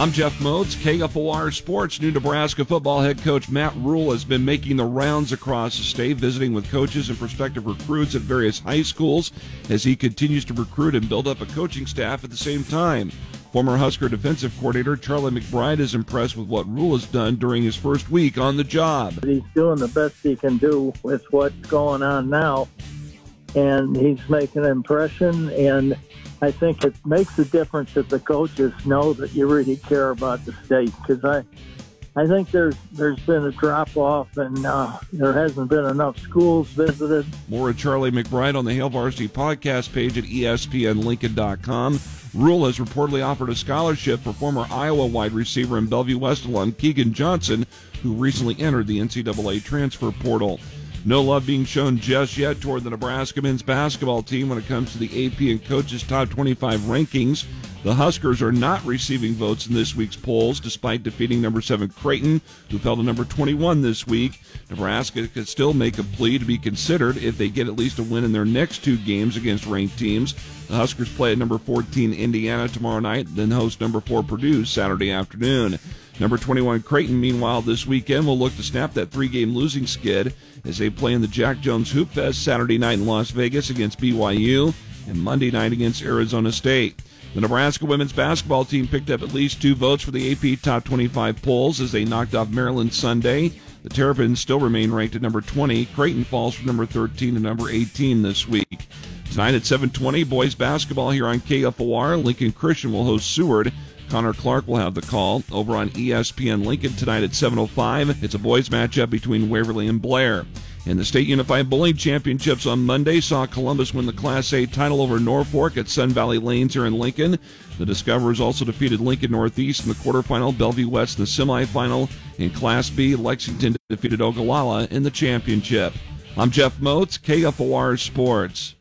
I'm Jeff Moats, KFOR Sports. New Nebraska football head coach Matt Rhule has been making the rounds across the state, visiting with coaches and prospective recruits at various high schools as he continues to recruit and build up a coaching staff at the same time. Former Husker defensive coordinator Charlie McBride is impressed with what Rhule has done during his first week on the job. He's doing the best he can do with what's going on now, and he's making an impression. And I think it makes a difference if the coaches know that you really care about the state. Because I, I think there's there's been a drop off, and uh, there hasn't been enough schools visited. More at Charlie McBride on the Hail Varsity podcast page at ESPNLincoln.com. Rhule has reportedly offered a scholarship for former Iowa wide receiver and Bellevue West alum Keagan Johnson, who recently entered the NCAA transfer portal. No love being shown just yet toward the Nebraska men's basketball team when it comes to the AP and coaches top 25 rankings. The Huskers are not receiving votes in this week's polls despite defeating number 7 Creighton, who fell to number 21 this week. Nebraska could still make a plea to be considered if they get at least a win in their next two games against ranked teams. The Huskers play at number 14 Indiana tomorrow night, then host number 4 Purdue Saturday afternoon. Number 21 Creighton, meanwhile, this weekend will look to snap that three game losing skid as they play in the Jack Jones Hoop Fest Saturday night in Las Vegas against BYU and Monday night against Arizona State. The Nebraska women's basketball team picked up at least two votes for the AP Top 25 polls as they knocked off Maryland Sunday. The Terrapins still remain ranked at number 20. Creighton falls from number 13 to number 18 this week. Tonight at 7:20, boys basketball here on KFOR. Lincoln Christian will host Seward. Connor Clark will have the call over on ESPN Lincoln tonight at 7:05. It's a boys matchup between Waverly and Blair. And the State Unified Bowling Championships on Monday saw Columbus win the Class A title over Norfolk at Sun Valley Lanes here in Lincoln. The Discoverers also defeated Lincoln Northeast in the quarterfinal, Bellevue West in the semifinal. In Class B, Lexington defeated Ogallala in the championship. I'm Jeff Moats, KFOR Sports.